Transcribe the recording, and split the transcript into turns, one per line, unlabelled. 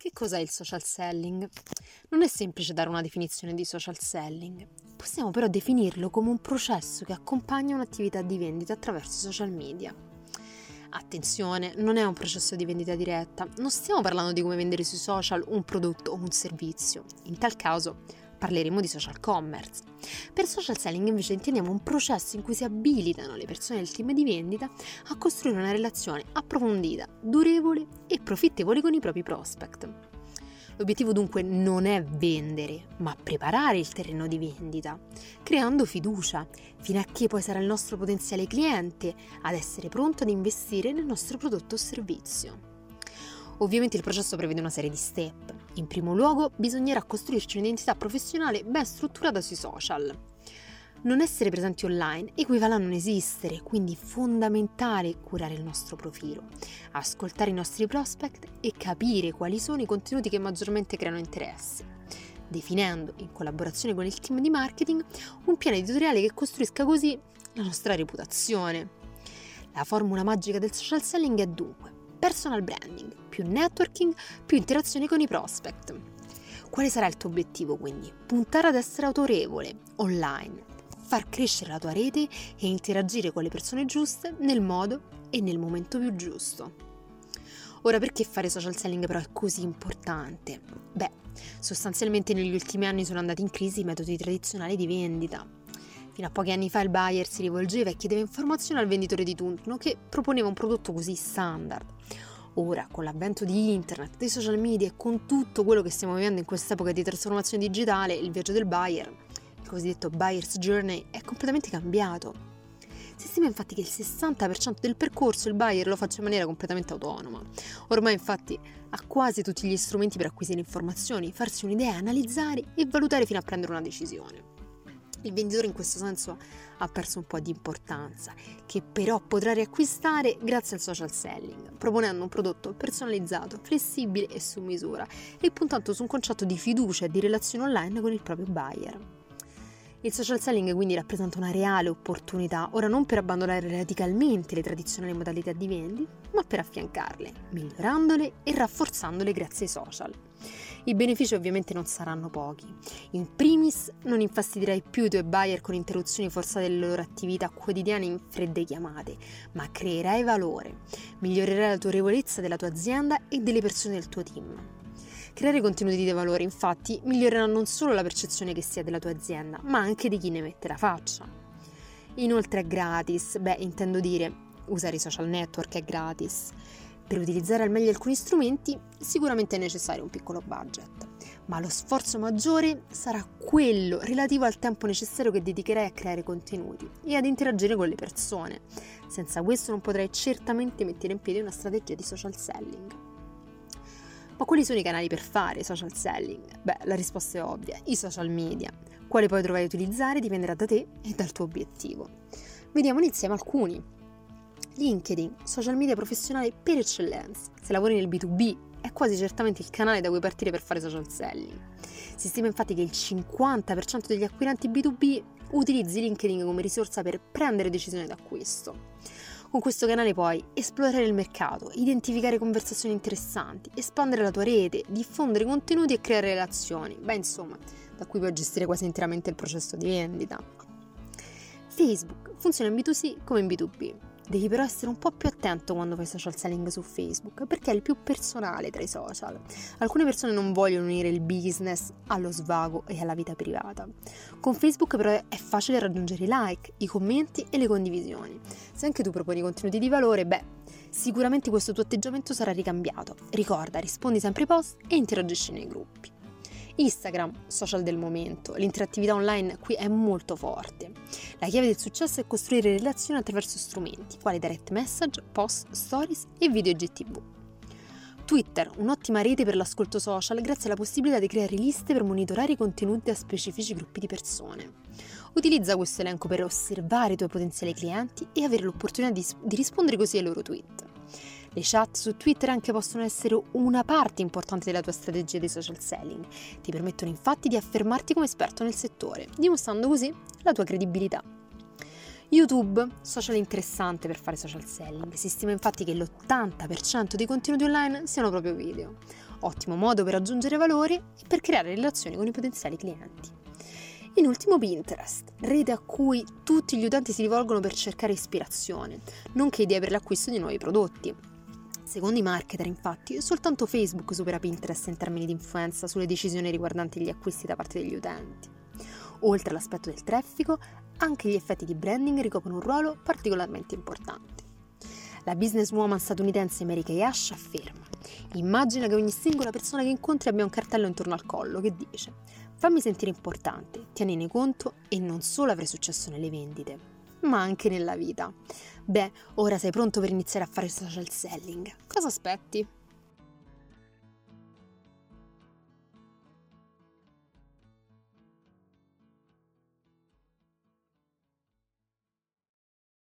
Che cos'è il social selling? Non è semplice dare una definizione di social selling. Possiamo però definirlo come un processo che accompagna un'attività di vendita attraverso i social media. Attenzione, non è un processo di vendita diretta, non stiamo parlando di come vendere sui social un prodotto o un servizio. In tal caso parleremo di social commerce. Per social selling invece intendiamo un processo in cui si abilitano le persone del team di vendita a costruire una relazione approfondita, durevole e profittevole con i propri prospect. L'obiettivo dunque non è vendere, ma preparare il terreno di vendita, creando fiducia, fino a che poi sarà il nostro potenziale cliente ad essere pronto ad investire nel nostro prodotto o servizio. Ovviamente il processo prevede una serie di step. In primo luogo bisognerà costruirci un'identità professionale ben strutturata sui social. Non essere presenti online equivale a non esistere, quindi è fondamentale curare il nostro profilo, ascoltare i nostri prospect e capire quali sono i contenuti che maggiormente creano interesse, definendo, in collaborazione con il team di marketing, un piano editoriale che costruisca così la nostra reputazione. La formula magica del social selling è dunque personal branding, più networking, più interazione con i prospect. Quale sarà il tuo obiettivo quindi? Puntare ad essere autorevole online, far crescere la tua rete e interagire con le persone giuste nel modo e nel momento più giusto. Ora perché fare social selling però è così importante? Beh, sostanzialmente negli ultimi anni sono andati in crisi i metodi tradizionali di vendita. Fino a pochi anni fa il buyer si rivolgeva e chiedeva informazioni al venditore di turno che proponeva un prodotto così standard. Ora, con l'avvento di internet, dei social media e con tutto quello che stiamo vivendo in quest'epoca di trasformazione digitale, il viaggio del buyer il cosiddetto buyer's journey, è completamente cambiato. Si stima infatti che il 60% del percorso il buyer lo faccia in maniera completamente autonoma. Ormai infatti ha quasi tutti gli strumenti per acquisire informazioni, farsi un'idea, analizzare e valutare fino a prendere una decisione. Il venditore in questo senso ha perso un po' di importanza, che però potrà riacquistare grazie al social selling, proponendo un prodotto personalizzato, flessibile e su misura e puntando su un concetto di fiducia e di relazione online con il proprio buyer. Il social selling quindi rappresenta una reale opportunità, ora non per abbandonare radicalmente le tradizionali modalità di vendita, ma per affiancarle, migliorandole e rafforzandole grazie ai social. I benefici ovviamente non saranno pochi. In primis non infastidirai più i tuoi buyer con interruzioni forzate delle loro attività quotidiane in fredde chiamate, ma creerai valore, migliorerai la tua autorevolezza della tua azienda e delle persone del tuo team. Creare contenuti di valore, infatti, migliorerà non solo la percezione che si ha della tua azienda, ma anche di chi ne mette la faccia. Inoltre è gratis, beh, intendo dire, usare i social network è gratis. Per utilizzare al meglio alcuni strumenti sicuramente è necessario un piccolo budget, ma lo sforzo maggiore sarà quello relativo al tempo necessario che dedicherai a creare contenuti e ad interagire con le persone. Senza questo non potrai certamente mettere in piedi una strategia di social selling. Ma quali sono i canali per fare social selling? Beh, la risposta è ovvia, i social media. Quale poi dovrai utilizzare dipenderà da te e dal tuo obiettivo. Vediamone insieme alcuni. LinkedIn, social media professionale per eccellenza. Se lavori nel B2B, è quasi certamente il canale da cui partire per fare social selling. Si stima infatti che il 50% degli acquirenti B2B utilizzi LinkedIn come risorsa per prendere decisioni d'acquisto. Con questo canale puoi esplorare il mercato, identificare conversazioni interessanti, espandere la tua rete, diffondere contenuti e creare relazioni. Beh, insomma, da cui puoi gestire quasi interamente il processo di vendita. Facebook funziona in B2C come in B2B. Devi però essere un po' più attento quando fai social selling su Facebook, perché è il più personale tra i social. Alcune persone non vogliono unire il business allo svago e alla vita privata. Con Facebook però è facile raggiungere i like, i commenti e le condivisioni. Se anche tu proponi contenuti di valore, beh, sicuramente questo tuo atteggiamento sarà ricambiato. Ricorda, rispondi sempre ai post e interagisci nei gruppi. Instagram, social del momento, l'interattività online qui è molto forte. La chiave del successo è costruire relazioni attraverso strumenti quali direct message, post, stories e video GTV. Twitter, un'ottima rete per l'ascolto social grazie alla possibilità di creare liste per monitorare i contenuti a specifici gruppi di persone. Utilizza questo elenco per osservare i tuoi potenziali clienti e avere l'opportunità di, di rispondere così ai loro tweet. Le chat su Twitter anche possono essere una parte importante della tua strategia di social selling. Ti permettono infatti di affermarti come esperto nel settore, dimostrando così la tua credibilità. YouTube, social interessante per fare social selling. Si stima infatti che l'80% dei contenuti online siano proprio video. Ottimo modo per aggiungere valore e per creare relazioni con i potenziali clienti. In ultimo Pinterest, rete a cui tutti gli utenti si rivolgono per cercare ispirazione, nonché idee per l'acquisto di nuovi prodotti. Secondo i marketer, infatti, soltanto Facebook supera Pinterest in termini di influenza sulle decisioni riguardanti gli acquisti da parte degli utenti. Oltre all'aspetto del traffico, anche gli effetti di branding ricoprono un ruolo particolarmente importante. La businesswoman statunitense Mary Kay Ash afferma Immagina che ogni singola persona che incontri abbia un cartello intorno al collo che dice fammi sentire importante, tienine conto e non solo avrai successo nelle vendite, ma anche nella vita. Beh, ora sei pronto per iniziare a fare social selling. Cosa aspetti?